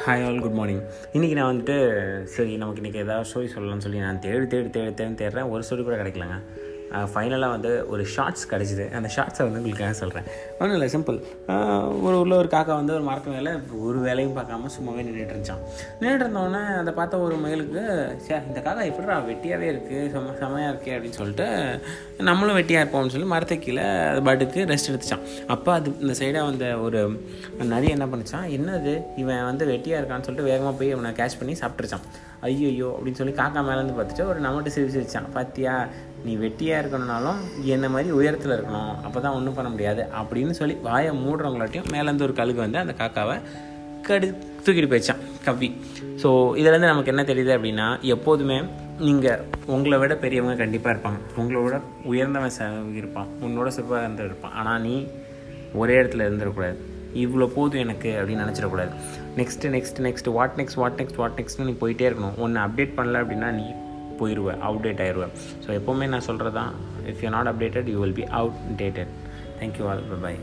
Hi all good morning இன்றைக்கி நான் வந்துட்டு சரி நமக்கு இன்றைக்கி ஏதாவது ஸ்டோரி சொல்லலாம்னு சொல்லி நான் தேடி தேடி தேடி தேடி தேடுறேன். ஒரு ஸ்டோரி கூட கிடைக்கலங்க. ஃபைனலாக வந்து ஒரு ஷார்ட்ஸ் கிடச்சிது. அந்த ஷார்ட்ஸை வந்து உங்களுக்காக சொல்கிறேன் ஒன்றும் இல்லை சிம்பிள் ஒரு உள்ள ஒரு காக்கா வந்து ஒரு மரத்து மேலே ஒரு வேலையும் பார்க்காம சும்மாவே நின்றுட்டு இருந்துச்சான் நின்றுட்டு இருந்தோடனே அதை பார்த்த ஒரு மயிலுக்கு சே இந்த காக்கா எப்படிடா வெட்டியாகவே இருக்குது செம செமையாக இருக்கே அப்படின்னு சொல்லிட்டு நம்மளும் வெட்டியாக இருப்போம்னு சொல்லி மரத்தை கீழே அது பாட்டுக்கு ரெஸ்ட் எடுத்துச்சான் அப்போ அது இந்த சைடாக வந்த ஒரு நரி என்ன பண்ணிச்சான் என்னது இவன் வந்து வெட்டியாக இருக்கான்னு சொல்லிட்டு வேகமாக போய் அவனை கேஷ் பண்ணி சாப்பிட்டுருச்சான் ஐயோ அப்படின்னு சொல்லி காக்கா மேலேருந்து பார்த்துட்டு ஒரு நம்மகிட்ட சிரிச்சு வச்சான் பார்த்தியா நீ வெட்டியாக இருக்கணும்னாலும் என்ன மாதிரி உயரத்தில் இருக்கணும். அப்போ தான் ஒன்றும் பண்ண முடியாது அப்படின்னு சொல்லி வாயை மூடுறவங்களாட்டியும் மேலேருந்து ஒரு கழுகு வந்து அந்த காக்காவை கடு தூக்கிட்டு போயிடுச்சான் கவ்வி. ஸோ இதுலேருந்து நமக்கு என்ன தெரியுது அப்படின்னா எப்போதுமே நீங்கள் உங்களை விட பெரியவங்க கண்டிப்பாக இருப்பாங்க. உங்களை விட உயர்ந்தவன் ச இருப்பான். உன்னோட சிறப்பாக இருந்து இருப்பான். ஆனால் நீ ஒரே இடத்துல இருந்துடக்கூடாது. இவ்வளோ போதும் எனக்கு அப்படின்னு நினச்சிடக்கூடாது. Next next next what next what next what நெக்ஸ்ட்னு நீ போயிட்டே இருக்கணும். ஒன்று அப்டேட் பண்ணல அப்படின்னா நீ போயிடுவேன் அவுடேட் ஆயிடுவேன் ஸோ எப்போவுமே நான் சொல்கிறது தான் if you not updated you will be outdated thank you all bye